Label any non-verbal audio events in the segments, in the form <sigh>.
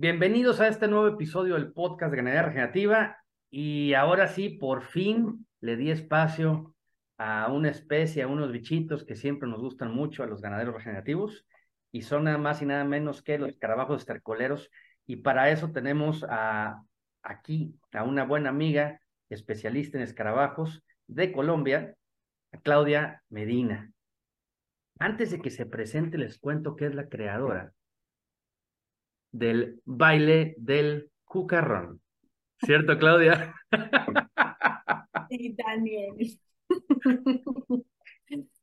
Bienvenidos a este nuevo episodio del podcast de Ganadería Regenerativa. Y ahora sí, por fin le di espacio a una especie, a unos bichitos que siempre nos gustan mucho a los ganaderos regenerativos. Y son nada más y nada menos que los escarabajos estercoleros. Y para eso tenemos a, aquí a una buena amiga especialista en escarabajos de Colombia, Claudia Medina. Antes de que se presente les cuento que es la creadora del baile del cucarrón. ¿Cierto, Claudia? Sí, Daniel.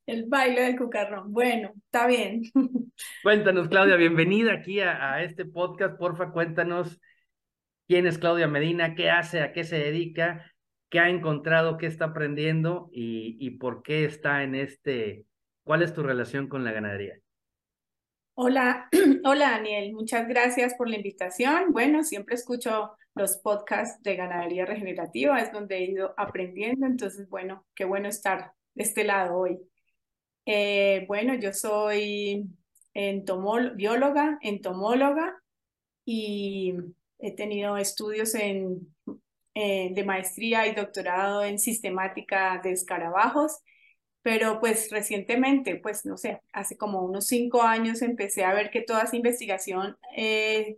El baile del cucarrón. Bueno, está bien. Cuéntanos, Claudia, bienvenida aquí a, este podcast. Porfa, cuéntanos quién es Claudia Medina, qué hace, a qué se dedica, qué ha encontrado, qué está aprendiendo y, y por qué está en este, cuál es tu relación con la ganadería. Hola, <clears throat> hola Daniel, muchas gracias por la invitación. Bueno, siempre escucho los podcasts de ganadería regenerativa, es donde he ido aprendiendo, entonces bueno, qué bueno estar de este lado hoy. Eh, bueno, yo soy bióloga, entomóloga y he tenido estudios en, eh, de maestría y doctorado en sistemática de escarabajos pero pues recientemente, pues no sé, hace como unos cinco años empecé a ver que toda esa investigación eh,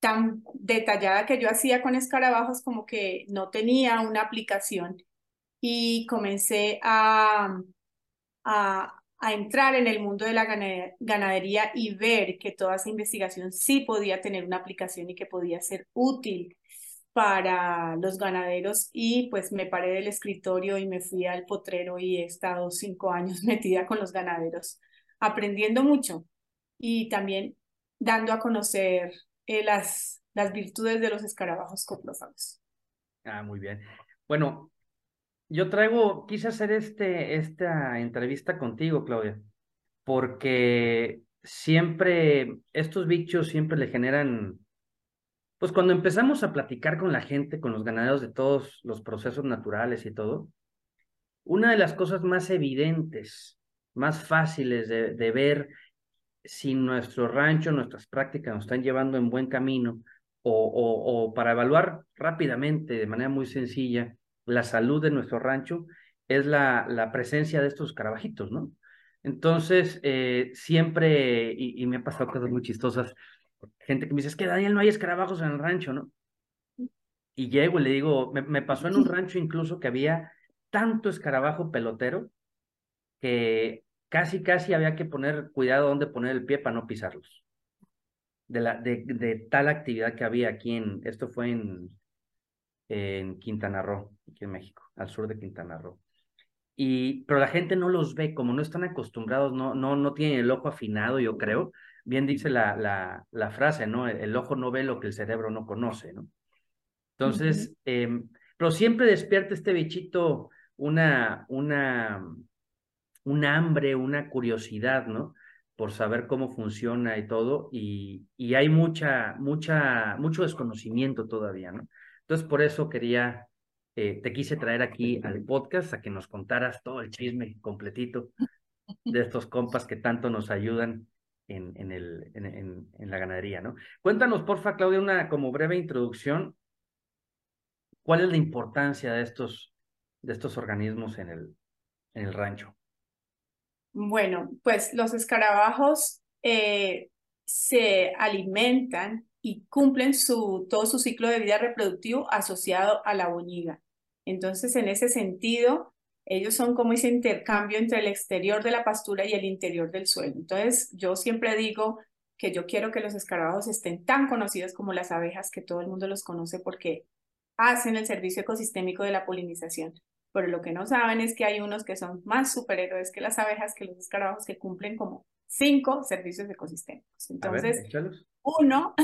tan detallada que yo hacía con escarabajos como que no tenía una aplicación. Y comencé a, a, a entrar en el mundo de la ganadería y ver que toda esa investigación sí podía tener una aplicación y que podía ser útil para los ganaderos y pues me paré del escritorio y me fui al potrero y he estado cinco años <laughs> metida con los ganaderos, aprendiendo mucho y también dando a conocer eh, las, las virtudes de los escarabajos coprófagos. Ah, muy bien. Bueno, yo traigo, quise hacer este, esta entrevista contigo, Claudia, porque siempre, estos bichos siempre le generan pues cuando empezamos a platicar con la gente, con los ganaderos de todos los procesos naturales y todo, una de las cosas más evidentes, más fáciles de, ver si nuestro rancho, nuestras prácticas nos están llevando en buen camino o, para evaluar rápidamente, de manera muy sencilla, la salud de nuestro rancho, es la, presencia de estos carabajitos, ¿no? Entonces, eh, siempre, y, y, me ha pasado cosas muy chistosas, gente que me dice, es que Daniel, no hay escarabajos en el rancho, ¿no? Y llego y le digo, me, pasó en un <laughs> rancho incluso que había tanto escarabajo pelotero que casi, casi había que poner cuidado dónde poner el pie para no pisarlos. De, la, de, de tal actividad que había aquí en, esto fue en, en Quintana Roo, aquí en México, al sur de Quintana Roo. Y, pero la gente no los ve, como no están acostumbrados, no, no, no tienen el ojo afinado, yo creo, bien dice la, la, la frase, ¿no? El, ojo no ve lo que el cerebro no conoce, ¿no? Entonces, em, pero siempre despierta este bichito una, una, un hambre, una curiosidad, ¿no? Por saber cómo funciona y todo, y, y hay mucha, mucha, mucho desconocimiento todavía, ¿no? Entonces, por eso quería, eh, te quise traer aquí al podcast a que nos contaras todo el chisme completito de estos compas que tanto nos ayudan en, en, la ganadería, ¿no? Cuéntanos, porfa, Claudia, una como breve introducción. ¿Cuál es la importancia de estos, de estos organismos en el, en el rancho? Bueno, pues los escarabajos eh, se alimentan y cumplen su, todo su ciclo de vida reproductivo asociado a la boñiga. Entonces, en ese sentido, ellos son como ese intercambio entre el exterior de la pastura y el interior del suelo. Entonces, yo siempre digo que yo quiero que los escarabajos estén tan conocidos como las abejas, que todo el mundo los conoce porque hacen el servicio ecosistémico de la polinización. Pero lo que no saben es que hay unos que son más superhéroes que las abejas, que los escarabajos, que cumplen como cinco servicios ecosistémicos. Entonces, uno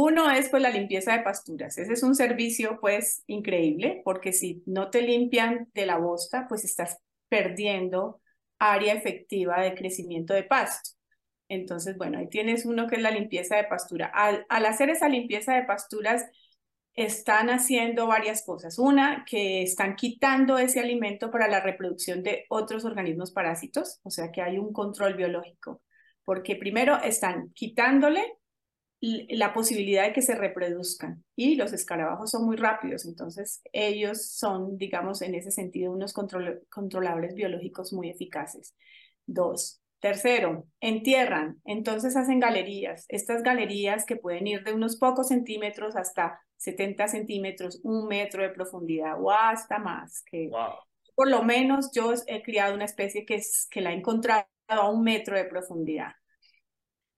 uno es pues la limpieza de pasturas. Ese es un servicio pues increíble porque si no te limpian de la bosta, pues estás perdiendo área efectiva de crecimiento de pasto. Entonces, bueno, ahí tienes uno que es la limpieza de pastura. Al, al hacer esa limpieza de pasturas, están haciendo varias cosas. Una, que están quitando ese alimento para la reproducción de otros organismos parásitos, o sea que hay un control biológico, porque primero están quitándole la posibilidad de que se reproduzcan. Y los escarabajos son muy rápidos, entonces ellos son, digamos, en ese sentido, unos controladores biológicos muy eficaces. Dos. Tercero, entierran, entonces hacen galerías. Estas galerías que pueden ir de unos pocos centímetros hasta 70 centímetros, un metro de profundidad o hasta más. Que Por lo menos yo he criado una especie que, es, que la he encontrado a un metro de profundidad.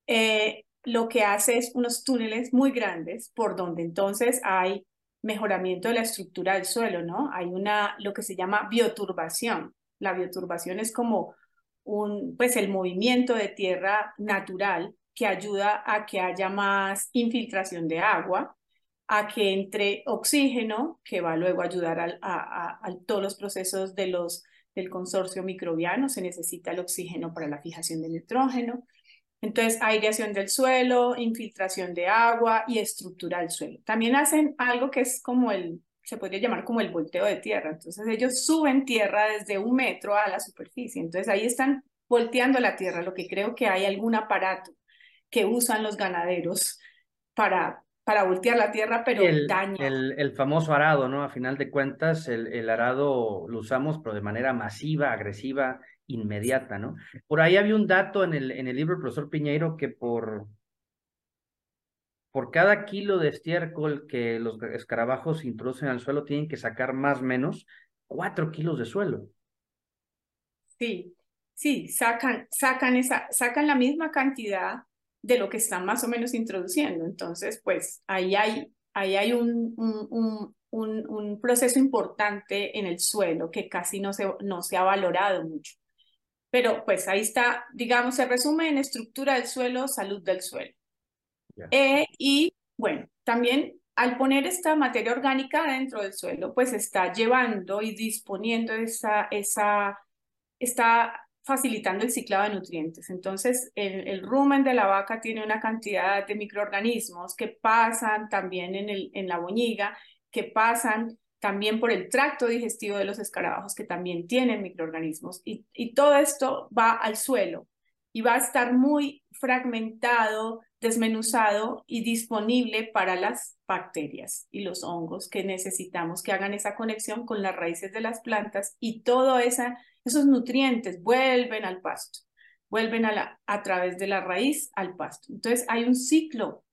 Eh, lo que hace es unos túneles muy grandes por donde entonces hay mejoramiento de la estructura del suelo, ¿no? Hay una, lo que se llama bioturbación. La bioturbación es como un, pues el movimiento de tierra natural que ayuda a que haya más infiltración de agua, a que entre oxígeno, que va luego a ayudar a, a, a todos los procesos de los, del consorcio microbiano, se necesita el oxígeno para la fijación de nitrógeno, entonces, aireación del suelo, infiltración de agua y estructura del suelo. También hacen algo que es como el, se podría llamar como el volteo de tierra. Entonces, ellos suben tierra desde un metro a la superficie. Entonces, ahí están volteando la tierra, lo que creo que hay algún aparato que usan los ganaderos para, para voltear la tierra, pero el, daña. El, el, famoso arado, ¿no? A final de cuentas, el, el arado lo usamos, pero de manera masiva, agresiva, inmediata, ¿no? Por ahí había un dato en el, en el libro del profesor Piñeiro que por, por cada kilo de estiércol que los escarabajos introducen al suelo tienen que sacar más o menos cuatro kilos de suelo. Sí, sí, sacan, sacan, esa, sacan la misma cantidad de lo que están más o menos introduciendo. Entonces, pues ahí hay, ahí hay un, un, un, un proceso importante en el suelo que casi no se, no se ha valorado mucho. Pero pues ahí está, digamos, se resume en estructura del suelo, salud del suelo. Eh, y bueno, también al poner esta materia orgánica dentro del suelo, pues está llevando y disponiendo esa, esa, está facilitando el ciclado de nutrientes. Entonces, el, el, rumen de la vaca tiene una cantidad de microorganismos que pasan también en, el, en la boñiga, que pasan también por el tracto digestivo de los escarabajos que también tienen microorganismos y, todo esto va al suelo y va a estar muy fragmentado, desmenuzado y disponible para las bacterias y los hongos que necesitamos que hagan esa conexión con las raíces de las plantas y todos esos nutrientes vuelven al pasto, vuelven a, a través de la raíz al pasto. Entonces hay un ciclo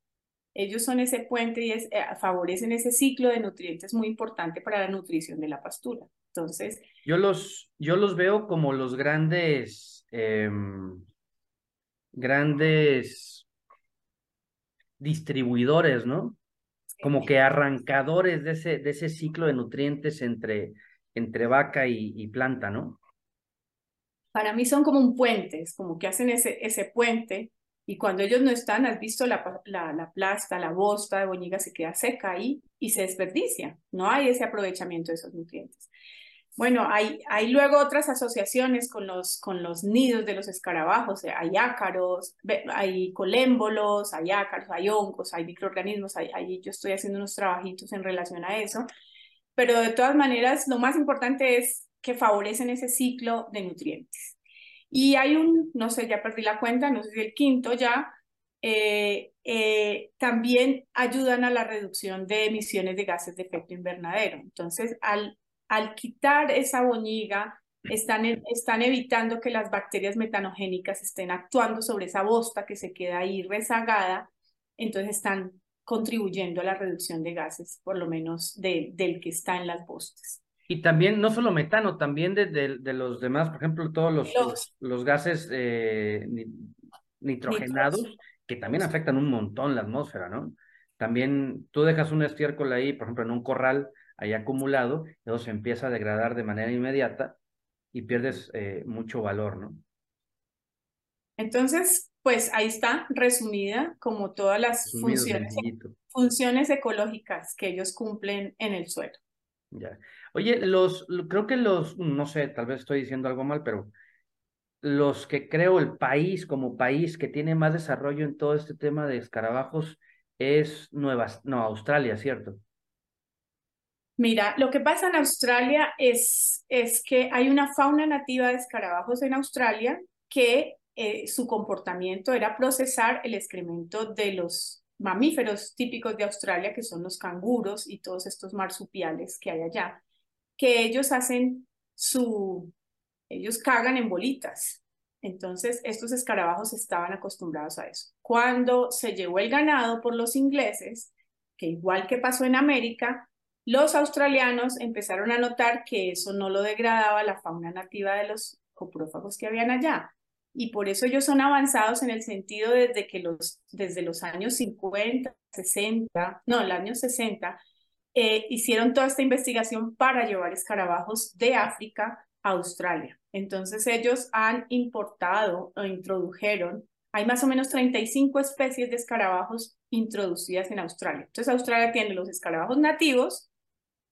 ellos son ese puente y eh, favorecen ese ciclo de nutrientes muy importante para la nutrición de la pastura. Entonces... Yo los, yo los veo como los grandes, em, grandes distribuidores, ¿no? Como que arrancadores de ese, de ese ciclo de nutrientes entre, entre vaca y, y planta, ¿no? Para mí son como un puente, es como que hacen ese, ese puente y cuando ellos no están, has visto la, la, la plasta, la bosta de boñiga se queda seca ahí y se desperdicia. No hay ese aprovechamiento de esos nutrientes. Bueno, hay, hay luego otras asociaciones con los, con los nidos de los escarabajos. Hay ácaros, hay colémbolos, hay ácaros, hay hongos, hay microorganismos. Ahí yo estoy haciendo unos trabajitos en relación a eso. Pero de todas maneras, lo más importante es que favorecen ese ciclo de nutrientes. Y hay un, no sé, ya perdí la cuenta, no sé si el quinto ya, eh, eh, también ayudan a la reducción de emisiones de gases de efecto invernadero. Entonces, al, al quitar esa boñiga, están, están evitando que las bacterias metanogénicas estén actuando sobre esa bosta que se queda ahí rezagada, entonces están contribuyendo a la reducción de gases, por lo menos de, del que está en las bostas. Y también, no solo metano, también de, de, los demás, por ejemplo, todos los, los, gases eh, nitrogenados, que también afectan un montón la atmósfera, ¿no? También tú dejas un estiércol ahí, por ejemplo, en un corral ahí acumulado, luego se empieza a degradar de manera inmediata y pierdes eh, mucho valor, ¿no? Entonces, pues ahí está resumida como todas las funciones, funciones ecológicas que ellos cumplen en el suelo. Ya. Oye, los, creo que los, no sé, tal vez estoy diciendo algo mal, pero los que creo el país como país que tiene más desarrollo en todo este tema de escarabajos es Nueva, no, Australia, ¿cierto? Mira, lo que pasa en Australia es, es que hay una fauna nativa de escarabajos en Australia que eh, su comportamiento era procesar el excremento de los mamíferos típicos de Australia, que son los canguros y todos estos marsupiales que hay allá, que ellos hacen su, ellos cagan en bolitas. Entonces, estos escarabajos estaban acostumbrados a eso. Cuando se llevó el ganado por los ingleses, que igual que pasó en América, los australianos empezaron a notar que eso no lo degradaba la fauna nativa de los coprófagos que habían allá. Y por eso ellos son avanzados en el sentido desde que los, desde los años 50, 60, no, el año 60, eh, hicieron toda esta investigación para llevar escarabajos de África a Australia. Entonces ellos han importado o introdujeron, hay más o menos 35 especies de escarabajos introducidas en Australia. Entonces Australia tiene los escarabajos nativos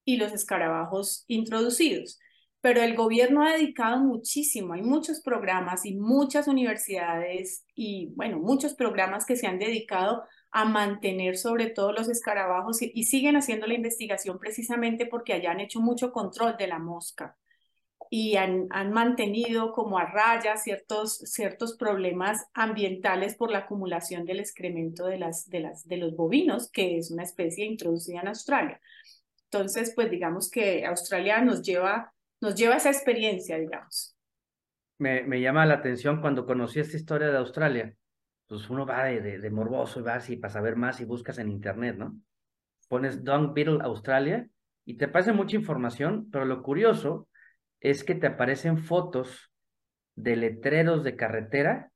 y los escarabajos introducidos pero el gobierno ha dedicado muchísimo, hay muchos programas y muchas universidades y, bueno, muchos programas que se han dedicado a mantener sobre todo los escarabajos y, siguen haciendo la investigación precisamente porque allá han hecho mucho control de la mosca y han, han mantenido como a raya ciertos, ciertos problemas ambientales por la acumulación del excremento de, las, de, las, de los bovinos, que es una especie introducida en Australia. Entonces, pues digamos que Australia nos lleva nos lleva esa experiencia, digamos. Me, me, llama la atención cuando conocí esta historia de Australia, pues uno va de, de, morboso y va así para saber más y buscas en internet, ¿no? Pones Dung Beetle Australia y te aparece mucha información, pero lo curioso es que te aparecen fotos de letreros de carretera,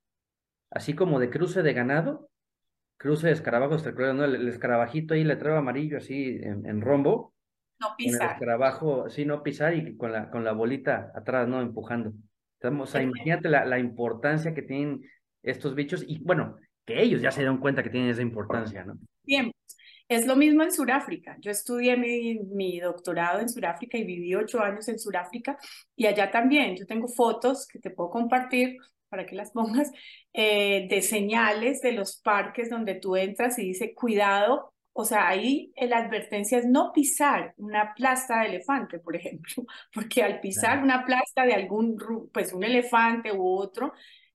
así como de cruce de ganado, cruce de escarabajos, ¿no? el, escarabajito ahí, letrero amarillo así en, en rombo, no pisar. El escarabajo, sí, no pisar y con la, con la bolita atrás, ¿no? Empujando. o sea, imagínate la, la importancia que tienen estos bichos y bueno, que ellos ya se dieron cuenta que tienen esa importancia, ¿no? Bien, es lo mismo en Sudáfrica. Yo estudié mi, mi, doctorado en Sudáfrica y viví ocho años en Sudáfrica y allá también. Yo tengo fotos que te puedo compartir para que las pongas, eh, de señales de los parques donde tú entras y dice, cuidado o sea, ahí la advertencia es no pisar una plasta de elefante, por ejemplo, <laughs> porque al pisar una plasta de algún, pues un elefante u otro,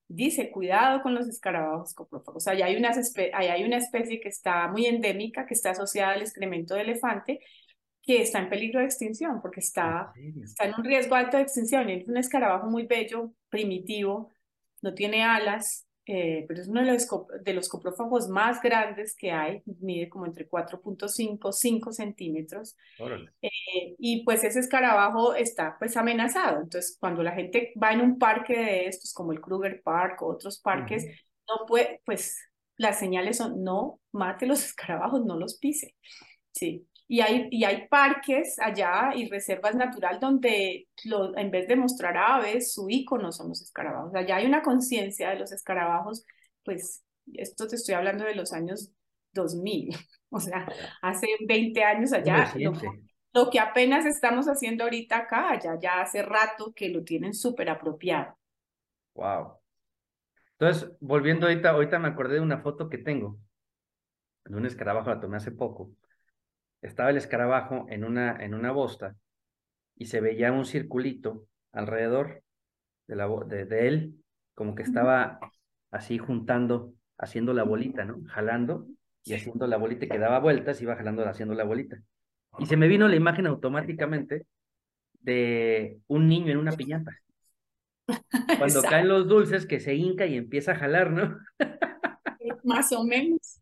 dice cuidado con los escarabajos coprófagos. O sea, hay, una hay una especie que está muy endémica, que está asociada al excremento de elefante, que está en peligro de extinción, porque está, está en un riesgo alto de extinción. Es un escarabajo muy bello, primitivo, no tiene alas, eh, pero es uno de los, de los coprófagos más grandes que hay, mide como entre 4.5, 5 centímetros. Eh, y pues ese escarabajo está pues amenazado. Entonces, cuando la gente va en un parque de estos, como el Kruger Park o otros parques, no puede, pues las señales son no mate los <laughs> escarabajos, no los pise. Sí. Y hay, y hay parques allá y reservas natural donde lo, en vez de mostrar aves, su icono son los escarabajos. Allá hay una conciencia de los escarabajos, pues esto te estoy hablando de los años 2000, <laughs> o sea, hace 20 años allá. Lo, que apenas estamos haciendo ahorita acá, allá ya hace rato que lo tienen súper apropiado. Wow. Entonces, volviendo ahorita, ahorita me acordé de una foto que tengo de un escarabajo, la tomé hace poco estaba el escarabajo en una, en una bosta y se veía un circulito alrededor de, la, de, él, como que estaba así juntando, haciendo la bolita, ¿no? Jalando y haciendo la bolita que daba vueltas, iba jalando, haciendo la bolita. Y se me vino la imagen automáticamente de un niño en una piñata. <laughs> Cuando caen los dulces, que se hinca y empieza a jalar, ¿no? <laughs> Más o menos.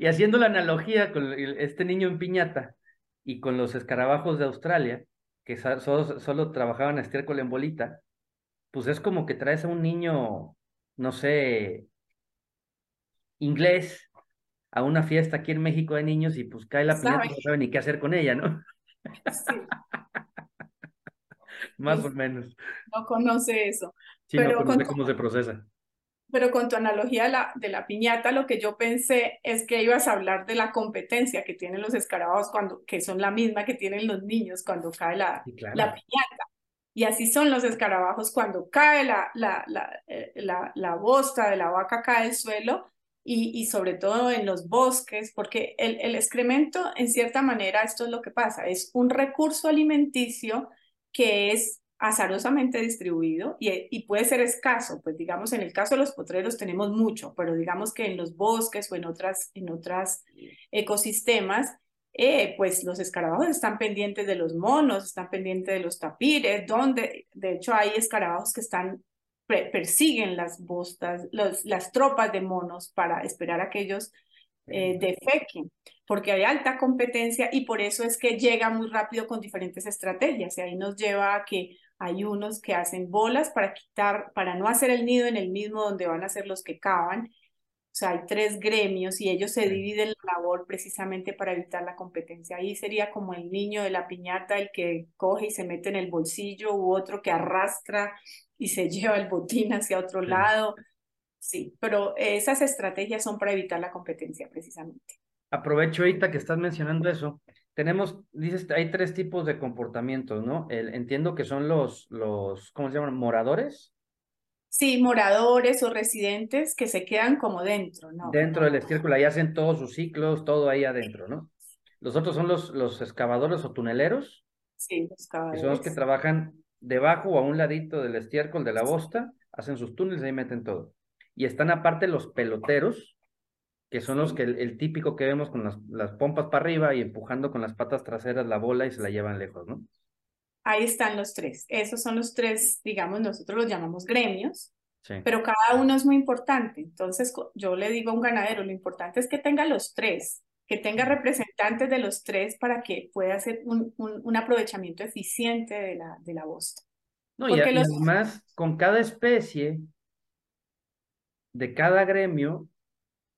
Y haciendo la analogía con este niño en piñata y con los escarabajos de Australia, que solo, trabajaban a estiércol en bolita, pues es como que traes a un niño, no sé, inglés a una fiesta aquí en México de niños y pues cae la piñata y no sabe ni qué hacer con ella, ¿no? Sí. <laughs> Más o menos. No conoce eso. Sí, no conoce cómo se procesa. Pero con tu analogía de la, de la piñata, lo que yo pensé es que ibas a hablar de la competencia que tienen los escarabajos, cuando, que son la misma que tienen los niños cuando cae la, la piñata. Y así son los escarabajos cuando cae la, la, la, eh, la, la bosta de la vaca, cae al suelo, y, y, sobre todo en los bosques, porque el, el, excremento, en cierta manera, esto es lo que pasa, es un recurso alimenticio que es azarosamente distribuido y, y, puede ser escaso, pues digamos en el caso de los potreros tenemos mucho, pero digamos que en los bosques o en otras, en otras ecosistemas, eh, pues los escarabajos están pendientes de los monos, están pendientes de los tapires, donde de hecho hay escarabajos que están persiguen las bostas, los, las tropas de monos para esperar a que ellos eh, defequen, porque hay alta competencia y por eso es que llega muy rápido con diferentes estrategias y ahí nos lleva a que hay unos que hacen bolas para quitar, para no hacer el nido en el mismo donde van a ser los que cavan. O sea, hay tres gremios y ellos se dividen la labor precisamente para evitar la competencia. Ahí sería como el niño de la piñata, el que coge y se mete en el bolsillo, u otro que arrastra y se <laughs> lleva el botín hacia otro lado. Sí, pero esas estrategias son para evitar la competencia precisamente. Aprovecho ahorita que estás mencionando eso tenemos, dices, hay tres tipos de comportamientos, ¿no? El, entiendo que son los, los, ¿cómo se llaman? ¿Moradores? Sí, moradores o residentes que se quedan como dentro, ¿no? Dentro del estiércol, ahí hacen todos sus ciclos, todo ahí adentro, ¿no? Los otros son los, los excavadores o tuneleros. Sí, los excavadores. Que son los que trabajan debajo o a un ladito del estiércol de la bosta, hacen sus túneles y ahí meten todo. Y están aparte los peloteros, que son los que el, típico que vemos con las, las, pompas para arriba y empujando con las patas traseras la bola y se la llevan lejos, ¿no? Ahí están los tres. Esos son los tres, digamos, nosotros los llamamos gremios, pero cada uno es muy importante. Entonces, yo le digo a un ganadero, lo importante es que tenga los tres, que tenga representantes de los tres para que pueda hacer un, un, aprovechamiento eficiente de la, de la bosta. No, y además, con cada especie de cada gremio,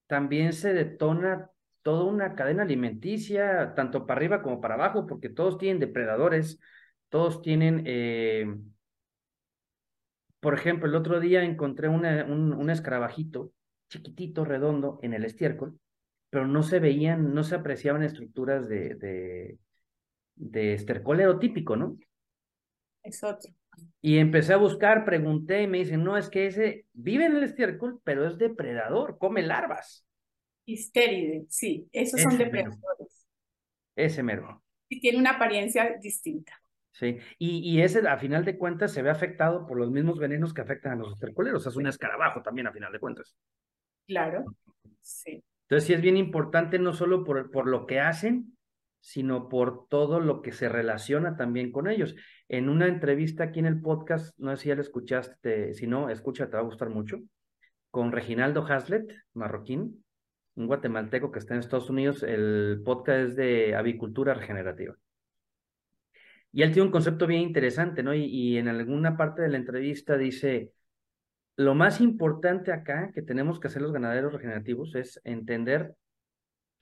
también se detona toda una cadena alimenticia, tanto para arriba como para abajo, porque todos tienen depredadores, todos tienen, eh, por ejemplo, el otro día encontré una, un, escarabajito chiquitito, redondo, en el estiércol, pero no se veían, no se apreciaban estructuras de, de, de estercolero típico, ¿no? Es otro. Y empecé a buscar, pregunté y me dicen, no, es que ese vive en el estiércol, pero es depredador, come larvas. Histéride, sí, esos son depredadores. Ese mero. Y tiene una apariencia distinta. Sí, y, y, ese a final de cuentas se ve afectado por los mismos venenos que afectan a los estercoleros, es un escarabajo también a final de cuentas. Claro, sí. Entonces sí es bien importante no solo por, por lo que hacen, sino por todo lo que se relaciona también con ellos. En una entrevista aquí en el podcast, no sé si ya lo escuchaste, si no, escucha, te va a gustar mucho, con Reginaldo Haslet, marroquín, un guatemalteco que está en Estados Unidos, el podcast es de avicultura regenerativa. Y él tiene un concepto bien interesante, ¿no? Y, y en alguna parte de la entrevista dice, lo más importante acá que tenemos que hacer los ganaderos regenerativos es entender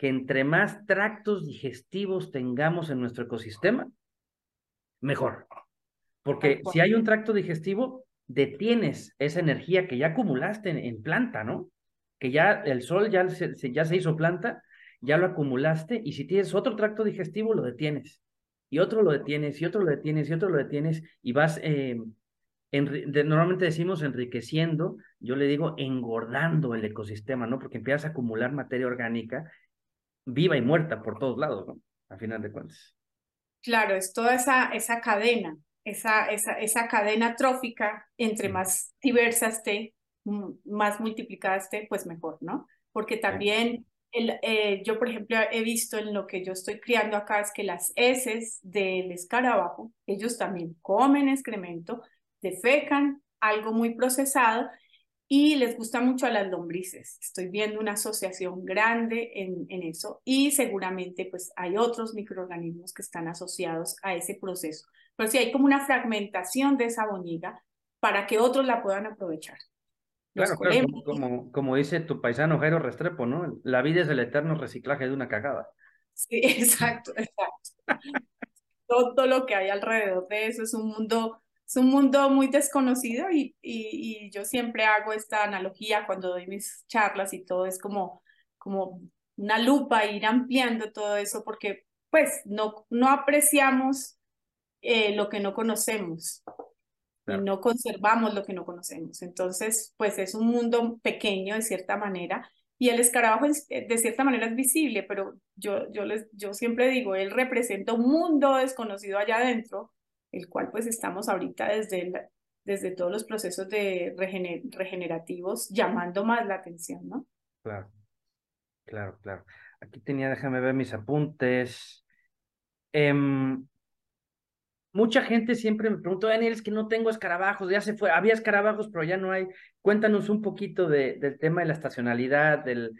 que entre más tractos digestivos tengamos en nuestro ecosistema, mejor. Porque si hay un tracto digestivo, detienes esa energía que ya acumulaste en, planta, ¿no? Que ya el sol ya se, ya se hizo planta, ya lo acumulaste, y si tienes otro tracto digestivo, lo detienes. Y otro lo detienes, y otro lo detienes, y otro lo detienes, y vas, eh, normalmente decimos enriqueciendo, yo le digo engordando el ecosistema, ¿no? Porque empiezas a acumular materia orgánica viva y muerta por todos lados, ¿no? A final de cuentas. Claro, es toda esa, esa cadena, esa, esa, esa cadena trófica, entre más diversa esté, más multiplicada esté, pues mejor, ¿no? Porque también el, eh, yo, por ejemplo, he visto en lo que yo estoy criando acá es que las heces del escarabajo, ellos también comen excremento, defecan algo muy procesado y les gusta mucho a las lombrices. Estoy viendo una asociación grande en, en, eso y seguramente pues hay otros microorganismos que están asociados a ese proceso. Pero sí hay como una fragmentación de esa boñiga para que otros la puedan aprovechar. Claro, claro como, como, dice tu paisano Jairo Restrepo, ¿no? La vida es el eterno reciclaje de una cagada. Sí, <laughs> exacto, exacto. Todo lo que hay alrededor de eso es un mundo es un mundo muy desconocido y, y, yo siempre hago esta analogía cuando doy mis charlas y todo, es como, como una lupa, ir ampliando todo eso porque pues no, no apreciamos eh, lo que no conocemos y no conservamos lo que no conocemos. Entonces, pues es un mundo pequeño de cierta manera y el escarabajo eh, de cierta manera es visible, pero yo, yo, les, yo siempre digo, él representa un mundo desconocido allá adentro el cual pues estamos ahorita desde, desde todos los procesos de regenerativos llamando más la atención, ¿no? Claro, claro, claro. Aquí tenía, déjame ver mis apuntes. Em, mucha gente siempre me preguntó, Daniel, es que no tengo escarabajos, ya se fue, había escarabajos, pero ya no hay. Cuéntanos un poquito de, del tema de la estacionalidad, del,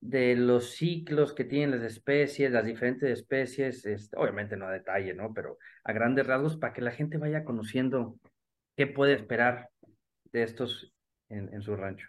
de los ciclos que tienen las especies, las diferentes especies, este, obviamente no a detalle, ¿no? Pero a grandes rasgos para que la gente vaya conociendo qué puede esperar de estos en, en su rancho.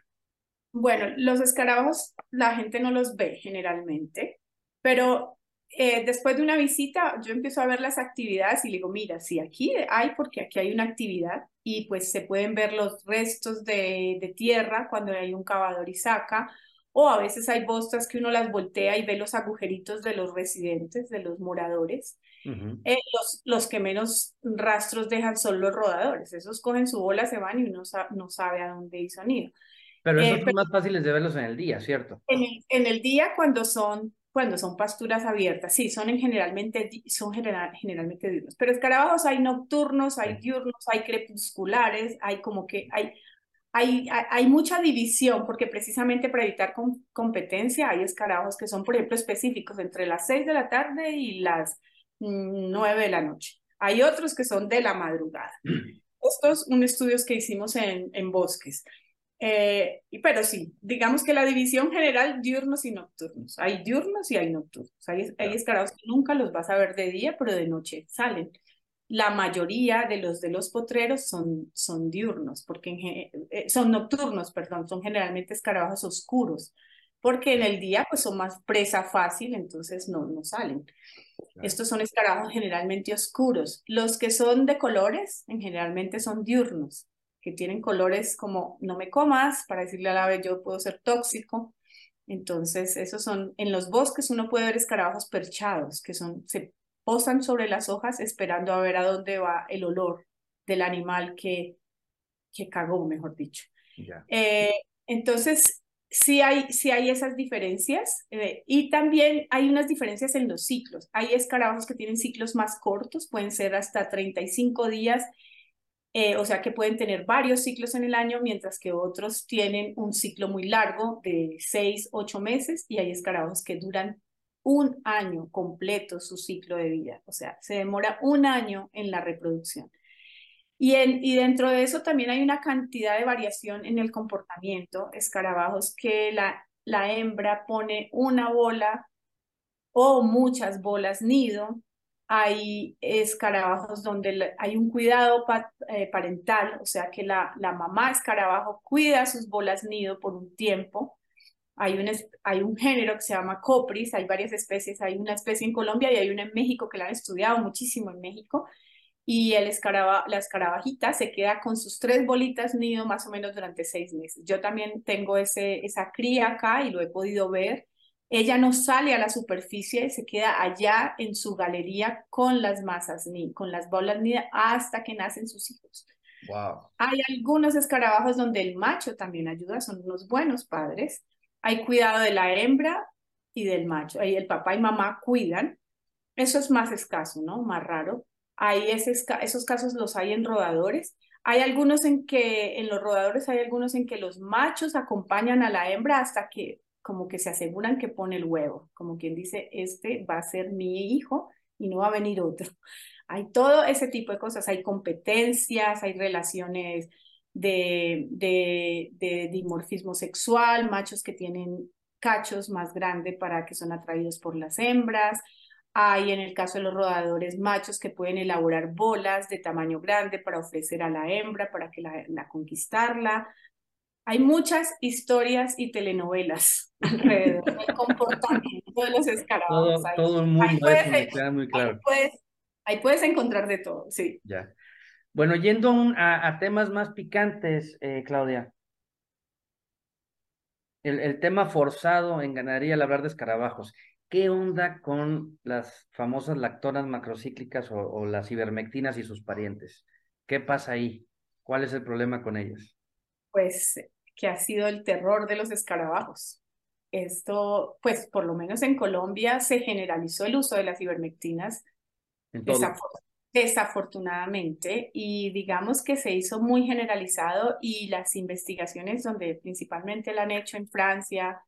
Bueno, los escarabajos la gente no los ve generalmente, pero eh, después de una visita yo empiezo a ver las actividades y le digo, mira, sí, aquí hay porque aquí hay una actividad y pues se pueden ver los restos de, de tierra cuando hay un cavador y saca, o a veces hay bostas que uno las voltea y ve los agujeritos de los residentes, de los moradores. Eh, los, los que menos rastros dejan son los rodadores. Esos cogen su bola, se van y uno no sabe a dónde hizo nido. Pero esos eh, son más fáciles de verlos en el día, ¿cierto? En el, en el día cuando son cuando son pasturas abiertas, sí, son en generalmente, son general, generalmente diurnos, pero escarabajos hay nocturnos, hay diurnos, hay crepusculares, hay como que, hay, hay, hay, mucha división, porque precisamente para evitar competencia hay escarabajos que son, por ejemplo, específicos entre las 6 de la tarde y las 9 mm, de la noche. Hay otros que son de la madrugada. <clears throat> Estos son estudios que hicimos en, en bosques. Eh, pero sí, digamos que la división general, diurnos y nocturnos. Hay diurnos y hay nocturnos. Hay, hay escarabajos que nunca los vas a ver de día, pero de noche salen la mayoría de los de los potreros son, son diurnos, porque eh, son nocturnos, perdón, son generalmente escarabajos oscuros, porque en el día pues son más presa fácil, entonces no, no salen. Estos son escarabajos generalmente oscuros. Los que son de colores, en generalmente son diurnos, que tienen colores como no me comas, para decirle al ave yo puedo ser tóxico. Entonces, esos son, en los bosques uno puede ver escarabajos perchados, que son, se posan sobre las hojas esperando a ver a dónde va el olor del animal que, que cagó, mejor dicho. Eh, entonces, sí hay, sí hay esas diferencias eh, y también hay unas diferencias en los ciclos. Hay escarabajos que tienen ciclos más cortos, pueden ser hasta 35 días, eh, o sea que pueden tener varios ciclos en el año, mientras que otros tienen un ciclo muy largo de 6, 8 meses y hay escarabajos que duran un año completo su ciclo de vida, o sea, se demora un año en la reproducción. Y, en, y dentro de eso también hay una cantidad de variación en el comportamiento, escarabajos que la, la hembra pone una bola o muchas bolas nido, hay escarabajos donde hay un cuidado eh, parental, o sea que la, la mamá escarabajo cuida sus bolas nido por un tiempo, hay un, hay un género que se llama copris, hay varias especies, hay una especie en Colombia y hay una en México que la han estudiado muchísimo en México, y el escaraba, la escarabajita se queda con sus tres bolitas nido más o menos durante seis meses. Yo también tengo ese, esa cría acá y lo he podido ver. Ella no sale a la superficie, se queda allá en su galería con las masas, ni con las bolas nido hasta que nacen sus hijos. Wow. Hay algunos escarabajos donde el macho también ayuda, son unos buenos padres hay cuidado de la hembra y del macho. Ahí el papá y mamá cuidan. Eso es más escaso, ¿no? Más raro. Ahí esos casos los hay en rodadores. Hay algunos en que, en los rodadores hay algunos en que los machos acompañan a la hembra hasta que como que se aseguran que pone el huevo, como quien dice, este va a ser mi hijo y no va a venir otro. Hay todo ese tipo de cosas, hay competencias, hay relaciones de, de, dimorfismo sexual, machos que tienen cachos más grandes para que son atraídos por las hembras. Hay en el caso de los rodadores machos que pueden elaborar bolas de tamaño grande para ofrecer a la hembra, para que la, la conquistarla. Hay muchas historias y telenovelas <laughs> alrededor del <laughs> comportamiento de los escarabajos. Todo, el mundo, queda muy claro. Ahí puedes, ahí puedes encontrar de todo, sí. Ya. Bueno, yendo a, temas más picantes, eh, Claudia. El, tema forzado en ganadería al hablar de escarabajos. ¿Qué onda con las famosas lactonas macrocíclicas o, las ivermectinas y sus parientes? ¿Qué pasa ahí? ¿Cuál es el problema con ellas? Pues que ha sido el terror de los escarabajos. Esto, pues por lo menos en Colombia se generalizó el uso de las ivermectinas. Desafortunadamente, y digamos que se hizo muy generalizado y las investigaciones donde principalmente la han hecho en Francia,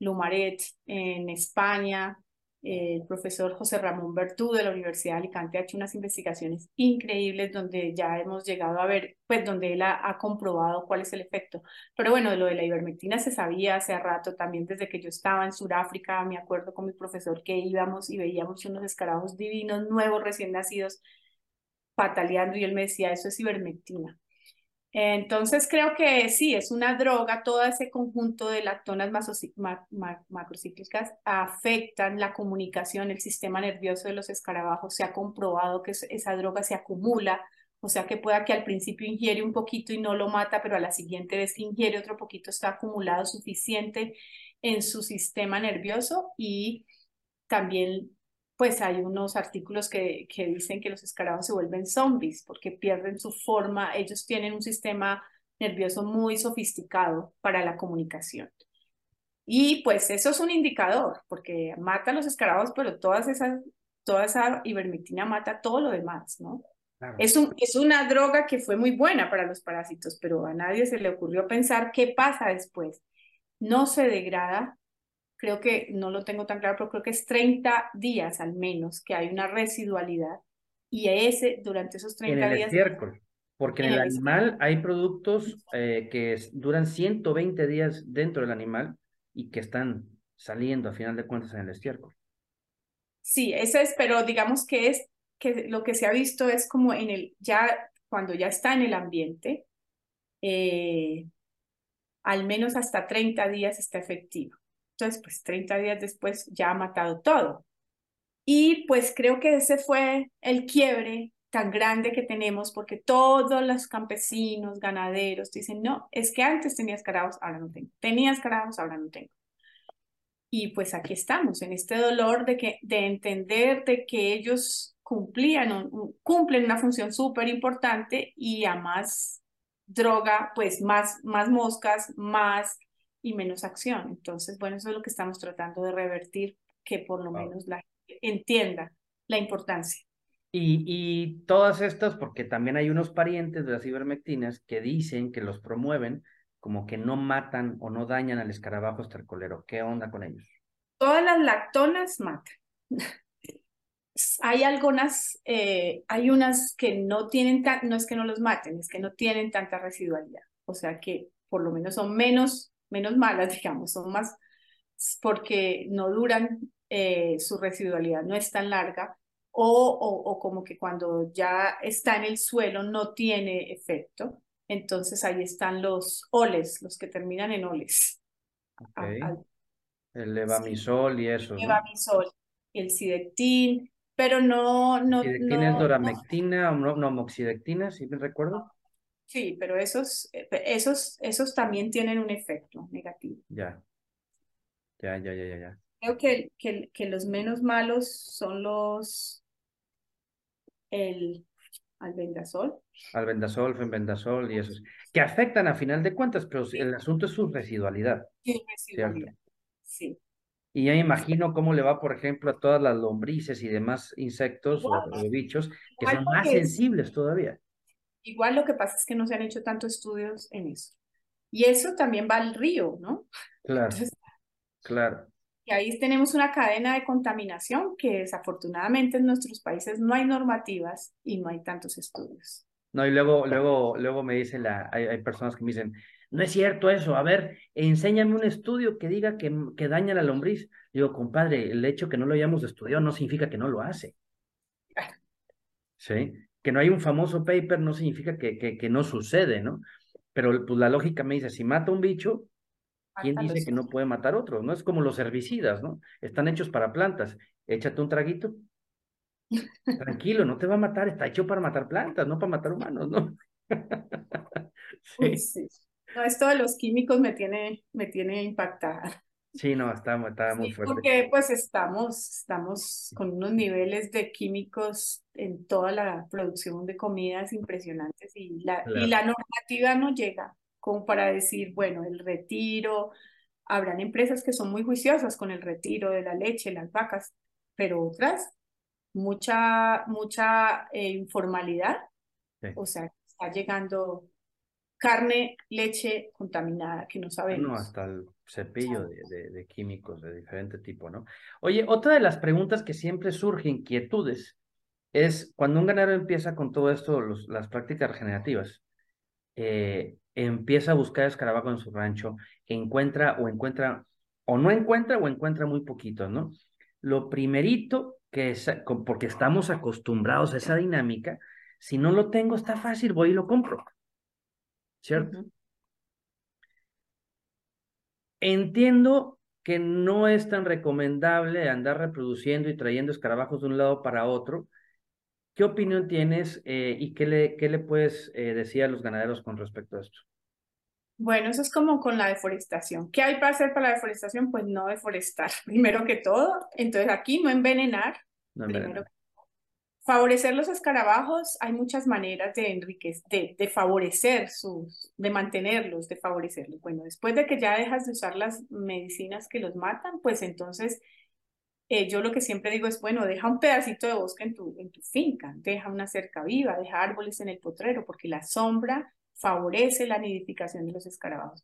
Lumaret, en España, el profesor José Ramón Bertú de la Universidad de Alicante ha hecho unas investigaciones increíbles donde ya hemos llegado a ver, pues donde él ha, comprobado cuál es el efecto. Pero bueno, lo de la ivermectina se sabía hace rato, también desde que yo estaba en Sudáfrica, me acuerdo con mi profesor que íbamos y veíamos unos escarabajos divinos, nuevos, recién nacidos, pataleando y él me decía, eso es ivermectina. Entonces creo que sí, es una droga, todo ese conjunto de lactonas macrocíclicas afectan la comunicación, el sistema nervioso de los escarabajos. Se ha comprobado que esa droga se acumula, o sea que pueda que al principio ingiere un poquito y no lo mata, pero a la siguiente vez que ingiere otro poquito está acumulado suficiente en su sistema nervioso y también pues hay unos artículos que, que dicen que los escarabajos se vuelven zombies porque pierden su forma, ellos tienen un sistema nervioso muy sofisticado para la comunicación. Y pues eso es un indicador, porque mata a los escarabajos, pero todas esas, toda esa ivermectina mata todo lo demás, ¿no? Es, un, es una droga que fue muy buena para los parásitos, pero a nadie se le ocurrió pensar qué pasa después. No se degrada creo que no lo tengo tan claro, pero creo que es 30 días al menos que hay una residualidad y ese durante esos 30 en el Estiércol, porque en, el, animal hay productos eh, que duran 120 días dentro del animal y que están saliendo a final de cuentas en el estiércol. Sí, eso es, pero digamos que es que lo que se ha visto es como en el ya cuando ya está en el ambiente, eh, al menos hasta 30 días está efectivo. Entonces, pues 30 días después ya ha matado todo. Y pues creo que ese fue el quiebre tan grande que tenemos porque todos los campesinos, ganaderos dicen, no, es que antes tenía escarabajos, ahora no tengo. Tenía escarabajos, ahora no tengo. Y pues aquí estamos, en este dolor de, que, de entender de que ellos cumplían, cumplen una función súper importante y a más droga, pues más, más moscas, más y menos acción. Entonces, bueno, eso es lo que estamos tratando de revertir, que por lo menos la gente entienda la importancia. Y, y todas estas, porque también hay unos parientes de las ivermectinas que dicen que los promueven como que no matan o no dañan al escarabajo estercolero. ¿Qué onda con ellos? Todas las lactonas matan. hay algunas, eh, hay unas que no tienen, no es que no los maten, es que no tienen tanta residualidad. O sea que por lo menos son menos menos malas, <laughs> digamos, son más porque no duran, eh, su residualidad no es tan larga, o, o, como que cuando ya está en el suelo no tiene efecto. Entonces ahí están los oles, los que terminan en oles. el levamisol y eso. El levamisol, el sidectin, pero no... no ¿Sidectin es doramectina o no, no, moxidectina, si me recuerdo? Sí, pero esos, eh, esos, esos también tienen un efecto negativo. Ya. Ya, ya, ya, ya. Creo que, que, que los menos malos son los el albendazol. Albendazol, fenbendazol y esos. Que afectan a final de cuentas, pero el asunto es su residualidad. Sí, residualidad. Sí. Y ya imagino cómo le va, por ejemplo, a todas las lombrices y demás insectos o, bichos que son más sensibles todavía. Igual lo que pasa es que no se han hecho tantos estudios en eso. Y eso también va al río, ¿no? <laughs> Claro. claro. Y ahí tenemos una cadena de contaminación que desafortunadamente en nuestros países no hay normativas y no hay tantos estudios. No, y luego, luego, luego me dicen, la, hay, hay personas que me dicen, no es cierto eso, a ver, enséñame un estudio que diga que, que daña la lombriz. Digo, compadre, el hecho que no lo hayamos estudiado no significa que no lo hace. Sí que no hay un famoso paper no significa que, que, que no sucede, ¿no? Pero pues la lógica me dice, si mata un bicho, ¿quién dice que no puede matar otro? ¿No? Es como los herbicidas, ¿no? Están hechos para plantas. Échate un traguito. Tranquilo, no te va a matar, está hecho para matar plantas, no para matar humanos, ¿no? <laughs> sí. sí. No, esto de los químicos me tiene, me tiene impactada. Sí, no, está, muy fuerte. Porque pues estamos, estamos con unos niveles de químicos en toda la producción de comidas impresionantes y la, y la normativa no llega como para decir, bueno, el retiro, habrán empresas que son muy juiciosas con el retiro de la leche, las vacas, pero otras mucha, mucha eh, informalidad. O sea, está llegando carne, leche contaminada que no sabemos. No, hasta el cepillo de, de, químicos de diferente tipo, ¿no? Oye, otra de las preguntas que siempre surge, inquietudes, es cuando un ganadero empieza con todo esto, los, las prácticas regenerativas, eh, empieza a buscar escarabajo en su rancho, encuentra o encuentra, o no encuentra o encuentra muy poquitos, ¿no? Lo primerito que es, porque estamos acostumbrados a esa dinámica, si no lo tengo está fácil, voy y lo compro. ¿Cierto? Entiendo que no es tan recomendable andar reproduciendo y trayendo escarabajos de un lado para otro. ¿Qué opinión tienes eh, y qué le, qué le puedes eh, decir a los ganaderos con respecto a esto? Bueno, eso es como con la deforestación. ¿Qué hay para hacer para la deforestación? Pues no deforestar, <laughs> primero que todo. Entonces aquí no envenenar. No envenenar. Favorecer los escarabajos, hay muchas maneras de enriquecer, de, favorecer sus, de mantenerlos, de favorecerlos. Bueno, después de que ya dejas de usar las medicinas que los matan, pues entonces eh, yo lo que siempre digo es, bueno, deja un pedacito de bosque en tu, en tu finca, deja una cerca viva, deja árboles en el potrero, porque la sombra favorece la nidificación de los escarabajos.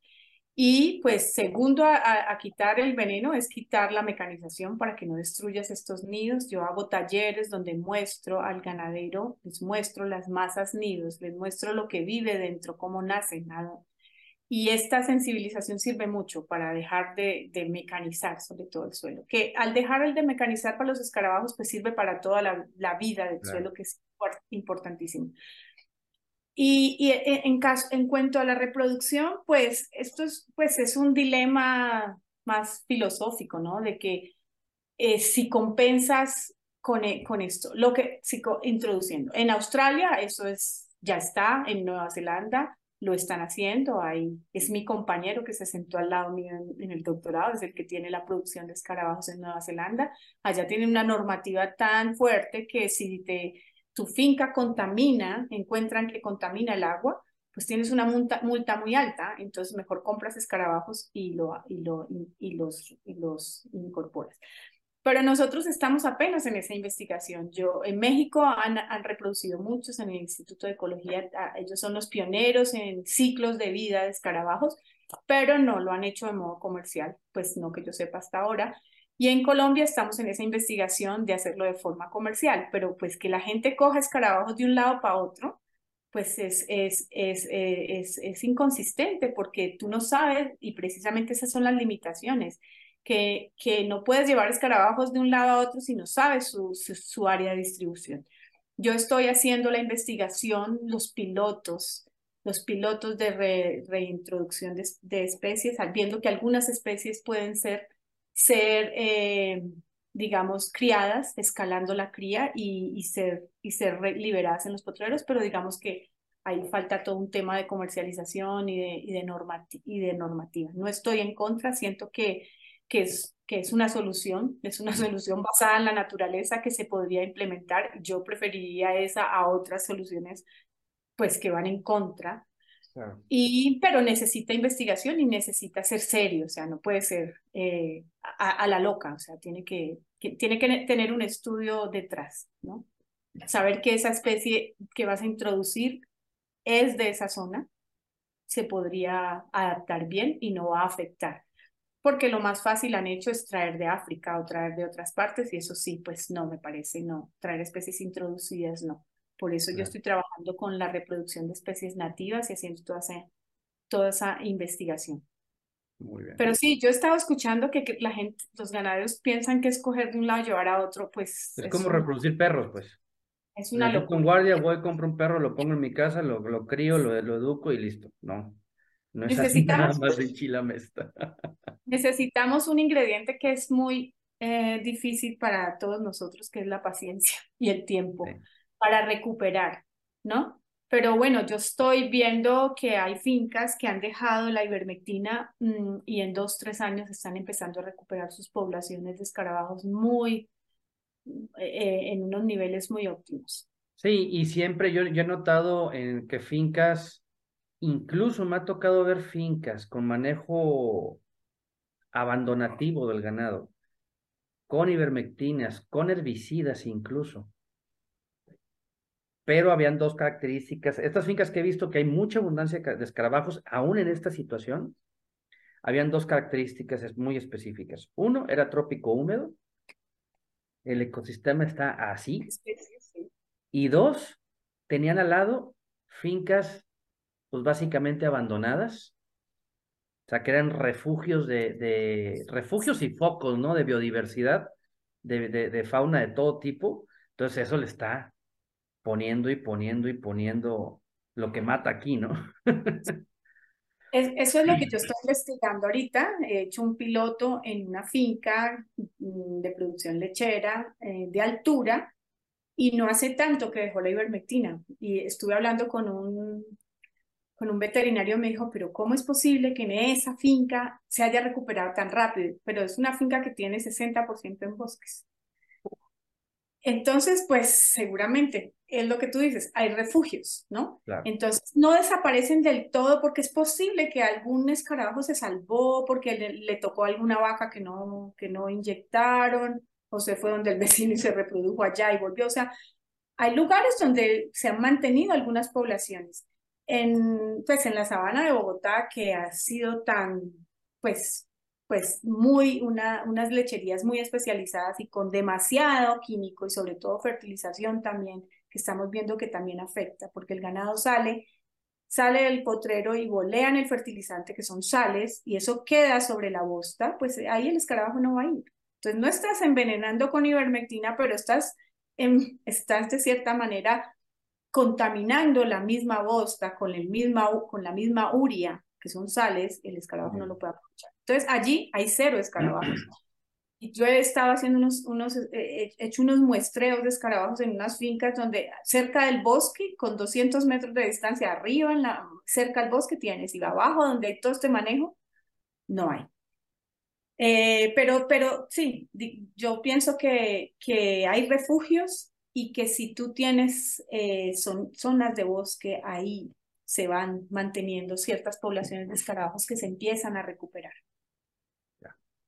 Y pues segundo a, quitar el veneno es quitar la mecanización para que no destruyas estos nidos. Yo hago talleres donde muestro al ganadero, les muestro las masas nidos, les muestro lo que vive dentro, cómo nace, nada. Y esta sensibilización sirve mucho para dejar de, mecanizar sobre todo el suelo. Que al dejar el de mecanizar para los escarabajos, pues sirve para toda la, vida del suelo, que es importantísimo. Y, e, en, caso, en cuanto a la reproducción, pues esto es, pues es un dilema más filosófico, ¿no? De que eh, si compensas con, e, con esto, lo que si, introduciendo. En Australia eso es, ya está, en Nueva Zelanda lo están haciendo, ahí es mi compañero que se sentó al lado mío en, en el doctorado, es el que tiene la producción de escarabajos en Nueva Zelanda, allá tienen una normativa tan fuerte que si te tu finca contamina, encuentran que contamina el agua, pues tienes una multa, multa muy alta, entonces mejor compras escarabajos y, lo, y, lo, y, los, y los incorporas. Pero nosotros estamos apenas en esa investigación. Yo, en México han, han, reproducido muchos en el Instituto de Ecología, ellos son los pioneros en ciclos de vida de escarabajos, pero no lo han hecho de modo comercial, pues no que yo sepa hasta ahora. Y en Colombia estamos en esa investigación de hacerlo de forma comercial, pero pues que la gente coja escarabajos de un lado para otro, pues es, es, es, eh, es, es inconsistente porque tú no sabes, y precisamente esas son las limitaciones, que, que no puedes llevar escarabajos de un lado a otro si no sabes su, su, área de distribución. Yo estoy haciendo la investigación, los pilotos, los pilotos de reintroducción de, de especies, viendo que algunas especies pueden ser ser, eh, digamos, criadas, escalando la cría y, ser, y ser liberadas en los potreros, pero digamos que ahí falta todo un tema de comercialización y de, y de, y de normativa. No estoy en contra, siento que, que, es, que es una solución, es una <laughs> solución basada en la naturaleza que se podría implementar. Yo preferiría esa a otras soluciones pues que van en contra y, pero necesita investigación y necesita ser serio, o sea, no puede ser eh, a, la loca, o sea, tiene que, tiene que tener un estudio detrás, ¿no? Saber que esa especie que vas a introducir es de esa zona, se podría adaptar bien y no va a afectar. Porque lo más fácil han hecho es traer de África o traer de otras partes y eso sí, pues no me parece, no. Traer especies introducidas, no. Por eso yo estoy trabajando con la reproducción de especies nativas y haciendo toda esa, toda esa investigación. Muy bien. Pero sí, yo estaba escuchando que, la gente, los ganaderos piensan que escoger de un lado y llevar a otro, pues... Es, como reproducir perros, pues. Es una locura. Con guardia voy, compro un perro, lo pongo en mi casa, lo, lo crío, lo, lo educo y listo. No, no es así <laughs> nada más de chilamesta. Necesitamos un ingrediente que es muy eh, difícil para todos nosotros, que es la paciencia y el tiempo para recuperar, ¿no? Pero bueno, yo estoy viendo que hay fincas que han dejado la ivermectina mm, y en dos, tres años están empezando a recuperar sus poblaciones de escarabajos muy, eh, en unos niveles muy óptimos. Sí, y siempre yo, yo he notado en que fincas, incluso me ha tocado ver fincas con manejo abandonativo del ganado, con ivermectinas, con herbicidas incluso. Pero habían dos características. Estas fincas que he visto que hay mucha abundancia de escarabajos, aún en esta situación, habían dos características muy específicas. Uno era trópico húmedo, el ecosistema está así. Y dos, tenían al lado fincas, pues básicamente abandonadas, o sea, que eran refugios de, de refugios y focos, ¿no? De biodiversidad, de, de, de fauna de todo tipo. Entonces eso le está poniendo y poniendo y poniendo lo que mata aquí, ¿no? <laughs> eso es lo que yo estoy investigando ahorita. He hecho un piloto en una finca mm, de producción lechera eh, de altura y no hace tanto que dejó la ivermectina. Y estuve hablando con un, con un veterinario, me dijo, pero ¿cómo es posible que en esa finca se haya recuperado tan rápido? Pero es una finca que tiene 60% en bosques. Entonces, pues seguramente es lo que tú dices, hay refugios, ¿no? Entonces, no desaparecen del todo porque es posible que algún escarabajo se salvó porque le, tocó a alguna vaca que no, que no inyectaron o se fue donde el <laughs> vecino y se reprodujo allá y volvió. O sea, hay lugares donde se han mantenido algunas poblaciones. En, pues en la sabana de Bogotá, que ha sido tan, pues, pues muy, una, unas lecherías muy especializadas y con demasiado químico y sobre todo fertilización también, que estamos viendo que también afecta, porque el ganado sale, sale del potrero y bolean el fertilizante, que son sales, y eso queda sobre la bosta, pues ahí el escarabajo no va a ir. Entonces no estás envenenando con ivermectina, pero estás, en, estás de cierta manera contaminando la misma bosta con, el misma, con la misma uria, que son sales, el escarabajo no lo puede aprovechar. Entonces allí hay cero escarabajos. Y yo he estado haciendo unos, unos he hecho unos muestreos de escarabajos en unas fincas donde cerca del bosque, con 200 metros de distancia arriba, en la, cerca del bosque tienes, y abajo donde hay todo este manejo, no hay. Eh, pero, pero sí, yo pienso que, que hay refugios y que si tú tienes eh, son, zonas de bosque, ahí se van manteniendo ciertas poblaciones de escarabajos que se empiezan a recuperar.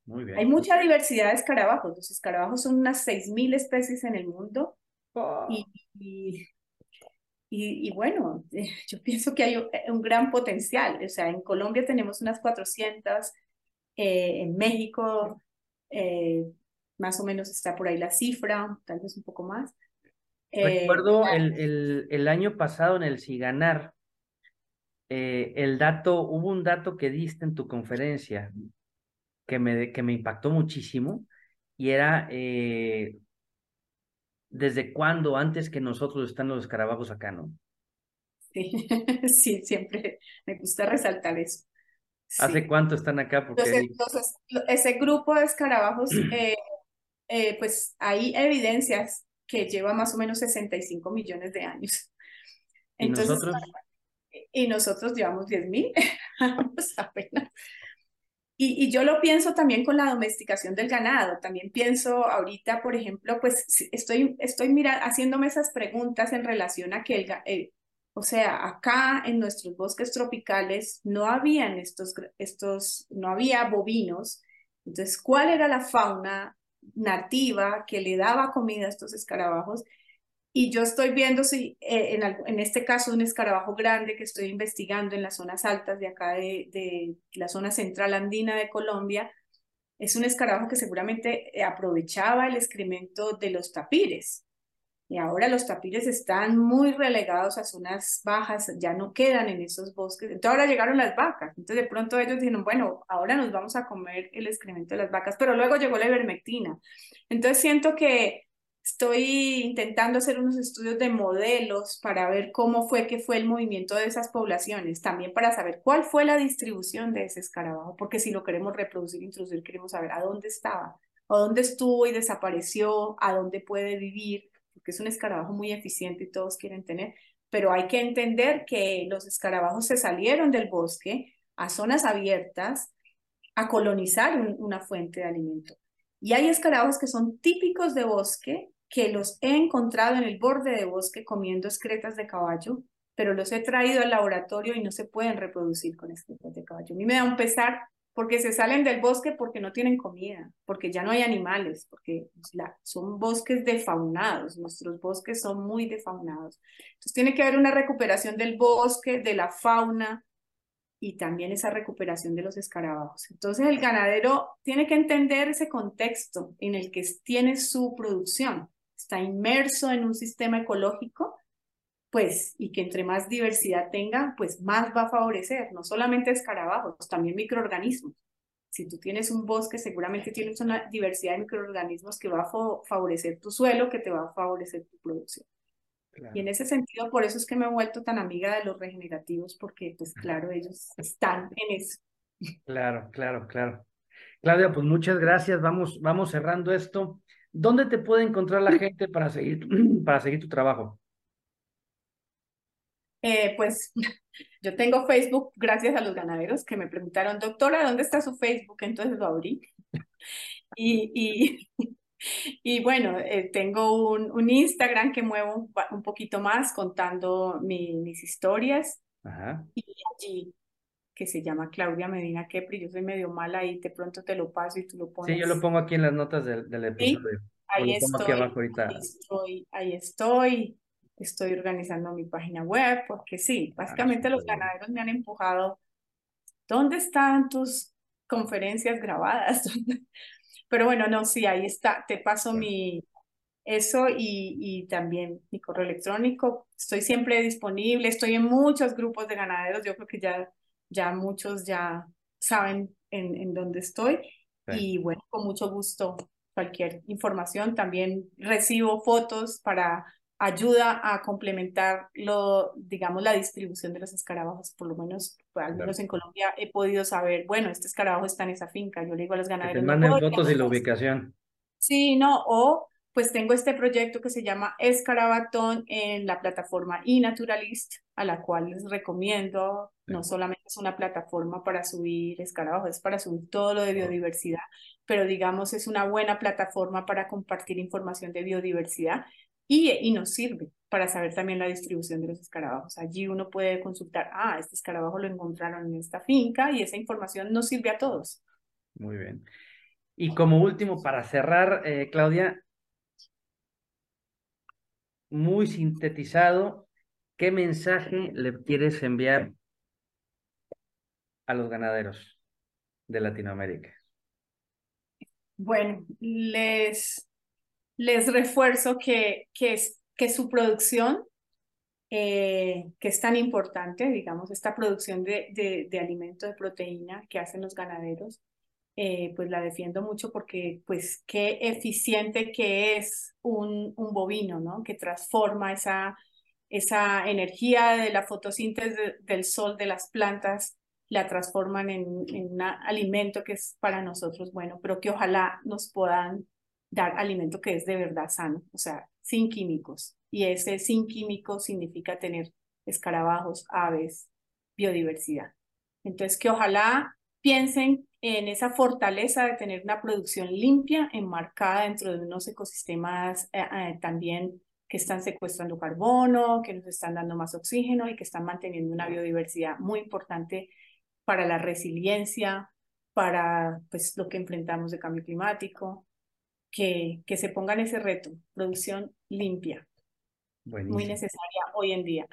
Muy bien. Hay mucha diversidad de escarabajos. Los escarabajos son unas 6.000 especies en el mundo. Oh. Y, y, y, bueno, <laughs> yo pienso que hay un, gran potencial. O sea, en Colombia tenemos unas 400, eh, en México eh, más o menos está por ahí la cifra, tal vez un poco más. Eh, Recuerdo el, el, el, año pasado en el Siganar, eh, el dato, hubo un dato que diste en tu conferencia que me, que me impactó muchísimo y era eh, desde cuándo antes que nosotros están los escarabajos acá, ¿no? Sí, <laughs> sí, siempre me gusta resaltar eso. ¿Hace cuánto están acá? Porque... Entonces, ese grupo de escarabajos, <clears throat> pues hay evidencias que lleva más o menos 65 millones de años. ¿Y nosotros? Y nosotros llevamos 10 mil, <laughs> apenas. Y, yo lo pienso también con la domesticación del ganado. También pienso ahorita, por ejemplo, pues estoy, estoy mira, haciéndome esas preguntas en relación a que el, el, o sea, acá en nuestros bosques tropicales no habían estos, estos, no había bovinos. Entonces, ¿cuál era la fauna nativa que le daba comida a estos escarabajos. Y yo estoy viendo si eh, en, en, este caso un escarabajo grande que estoy investigando en las zonas altas de acá de, de la zona central andina de Colombia, es un escarabajo que seguramente eh, aprovechaba el excremento de los tapires. Y ahora los tapires están muy relegados a zonas bajas, ya no quedan en esos bosques. Entonces ahora llegaron las vacas. Entonces de pronto ellos dijeron, bueno, ahora nos vamos a comer el excremento de las vacas, pero luego llegó la ivermectina. Entonces siento que estoy intentando hacer unos estudios de modelos para ver cómo fue que fue el movimiento de esas poblaciones, también para saber cuál fue la distribución de ese escarabajo, porque si lo queremos reproducir, introducir, queremos saber a dónde estaba, a dónde estuvo y desapareció, a dónde puede vivir porque es un escarabajo muy eficiente y todos quieren tener, pero hay que entender que los escarabajos se salieron del bosque a zonas abiertas a colonizar una fuente de alimento. Y hay escarabajos que son típicos de bosque, que los he encontrado en el borde de bosque comiendo excretas de caballo, pero los he traído al laboratorio y no se pueden reproducir con excretas de caballo. A mí me da un pesar porque se salen del bosque porque no tienen comida, porque ya no hay animales, porque son bosques defaunados, nuestros bosques son muy defaunados. Entonces tiene que haber una recuperación del bosque, de la fauna y también esa recuperación de los escarabajos. Entonces el ganadero tiene que entender ese contexto en el que tiene su producción, está inmerso en un sistema ecológico pues, y que entre más diversidad tenga, pues más va a favorecer, no solamente escarabajos, también microorganismos. Si tú tienes un bosque, seguramente tienes una diversidad de microorganismos que va a favorecer tu suelo, que te va a favorecer tu producción. Y en ese sentido, por eso es que me he vuelto tan amiga de los regenerativos, porque, pues claro, ellos están en eso. Claro, claro, claro. Claudia, pues muchas gracias. Vamos, vamos cerrando esto. ¿Dónde te puede encontrar la gente para seguir, <clears throat> para seguir tu trabajo? Eh, pues <laughs> yo tengo Facebook gracias a los ganaderos que me preguntaron, doctora, ¿dónde está su Facebook? Entonces lo abrí. <laughs> Y, y, <laughs> y bueno, eh, tengo un, un, Instagram que muevo un, poquito más contando mis historias. Ajá. Y allí, que se llama Claudia Medina Kepri, yo soy medio mala y de pronto te lo paso y tú lo pones. Sí, yo lo pongo aquí en las notas del, del episodio. Ahí estoy, ahí estoy, ahí estoy estoy organizando mi página web, porque sí, ah, básicamente los ganaderos me han empujado. ¿Dónde están tus conferencias grabadas? <laughs> Pero bueno, no, sí, ahí está. Te paso mi eso y, y también mi correo electrónico. Estoy siempre disponible, estoy en muchos grupos de ganaderos. Yo creo que ya, ya muchos ya saben en, en dónde estoy. Y bueno, con mucho gusto cualquier información. También recibo fotos para ayuda a complementar lo, digamos, la distribución de los escarabajos, por lo menos, pues, al menos en Colombia he podido saber, bueno, este escarabajo está en esa finca, yo le digo a los ganaderos. Que te manden fotos y la ubicación. Sí, no, o pues tengo este proyecto que se llama Escarabatón en la plataforma iNaturalist, a la cual les recomiendo, no solamente es una plataforma para subir escarabajos, es para subir todo lo de biodiversidad, pero digamos es una buena plataforma para compartir información de biodiversidad y, nos sirve para saber también la distribución de los escarabajos. Allí uno puede consultar, ah, este escarabajo lo encontraron en esta finca y esa información nos sirve a todos. Muy bien. Y como último, para cerrar, eh, Claudia, muy sintetizado, ¿qué mensaje le quieres enviar a los ganaderos de Latinoamérica? Bueno, les les refuerzo que, que, es, que su producción, eh, que es tan importante, digamos, esta producción de, de, de alimento, de proteína que hacen los ganaderos, eh, pues la defiendo mucho porque, pues, qué eficiente que es un, un bovino, ¿no? Que transforma esa, esa energía de la fotosíntesis del sol de las plantas la transforman en, en, un alimento que es para nosotros bueno, pero que ojalá nos puedan dar alimento que es de verdad sano, o sea, sin químicos. Y ese sin químicos significa tener escarabajos, aves, biodiversidad. Entonces, que ojalá piensen en esa fortaleza de tener una producción limpia, enmarcada dentro de unos ecosistemas eh, eh, también que están secuestrando carbono, que nos están dando más oxígeno y que están manteniendo una biodiversidad muy importante para la resiliencia, para pues, lo que enfrentamos de cambio climático, que, que se pongan ese reto, producción limpia, muy necesaria hoy en día.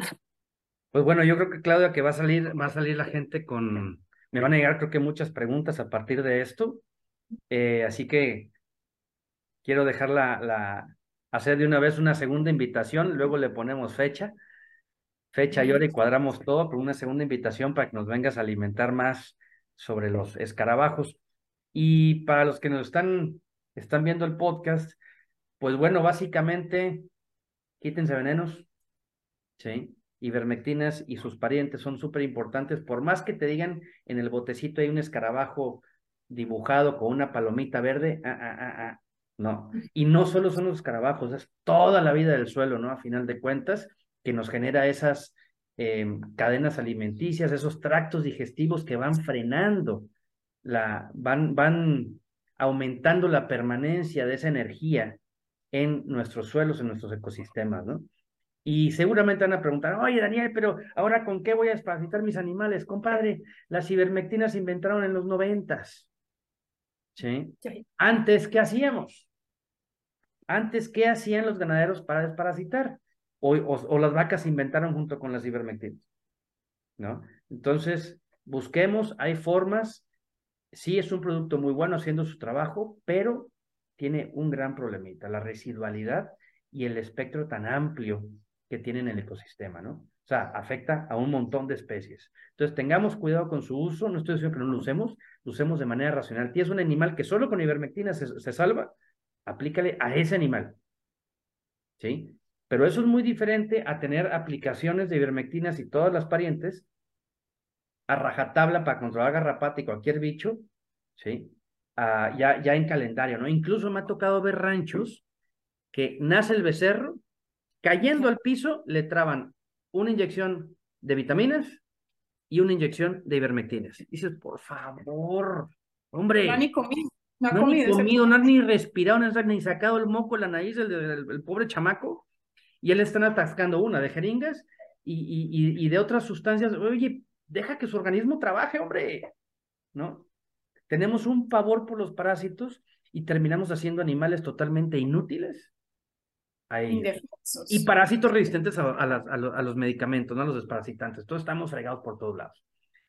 Pues bueno, yo creo que Claudia, que va a salir, va a salir la gente con, me van a llegar creo que muchas preguntas a partir de esto, eh, así que quiero dejar la, la, hacer de una vez una segunda invitación, luego le ponemos fecha, fecha y hora y cuadramos todo, con una segunda invitación para que nos vengas a alimentar más sobre los escarabajos. Y para los que nos están están viendo el podcast, pues bueno, básicamente, quítense venenos, ¿sí? Ivermectinas y sus parientes son súper importantes, por más que te digan en el botecito hay un escarabajo dibujado con una palomita verde, ah, ah, ah, ah, no. Y no solo son los escarabajos, es toda la vida del suelo, ¿no? A final de cuentas, que nos genera esas em, cadenas alimenticias, esos tractos digestivos que van frenando, la, van, van aumentando la permanencia de esa energía en nuestros suelos, en nuestros ecosistemas, ¿no? Y seguramente van a preguntar, oye Daniel, pero ahora con qué voy a desparasitar mis animales? Compadre, las ivermectinas se inventaron en los noventas. ¿Sí? Antes, ¿qué hacíamos? Antes, ¿qué hacían los ganaderos para desparasitar? O, o, las vacas se inventaron junto con las ivermectinas. ¿No? Entonces, busquemos, hay formas. Sí es un producto muy bueno haciendo su trabajo, pero tiene un gran problemita, la residualidad y el espectro tan amplio que tiene en el ecosistema, ¿no? O sea, afecta a un montón de especies. Entonces, tengamos cuidado con su uso, no estoy diciendo que no lo usemos, lo usemos de manera racional. Si es un animal que solo con ivermectina se, se salva, aplícale a ese animal. ¿Sí? Pero eso es muy diferente a tener aplicaciones de ivermectinas y todas las parientes a rajatabla para controlar garrapata y cualquier bicho, ¿sí? ya, ya en calendario, ¿no? Incluso me ha tocado ver ranchos que nace el becerro, cayendo al piso, le traban una inyección de vitaminas y una inyección de ivermectinas. dices, por favor, hombre. No ni comido. No, no ni comido, no ni respirado, no ni sacado el moco, la nariz, el, el, pobre chamaco, y él están atascando una de jeringas y, y, y de otras sustancias. Oye, deja que su organismo trabaje, hombre, ¿no? Tenemos un pavor por los parásitos y terminamos haciendo animales totalmente inútiles. Y parásitos resistentes a, a, los, medicamentos, ¿no? A los desparasitantes. Todos estamos fregados por todos lados.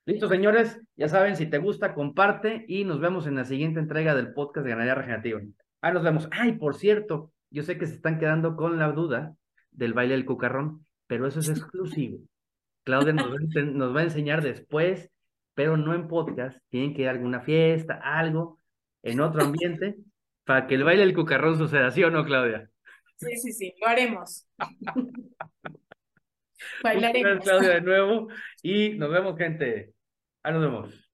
Listo, señores. Ya saben, si te gusta, comparte y nos vemos en la siguiente entrega del podcast de Ganadería Regenerativa. Ahí nos vemos. Ay, por cierto, yo sé que se están quedando con la duda del baile del cucarrón, pero eso es exclusivo. <laughs> Claudia nos, nos va a enseñar después, pero no en podcast. Tienen que ir a alguna fiesta, algo, en otro ambiente, para que el baile del cucarrón suceda, ¿sí o no, Claudia? Sí, sí, sí, lo haremos. <laughs> Bailaremos. Gracias, Claudia, de nuevo. Y nos vemos, gente. Ahí nos vemos.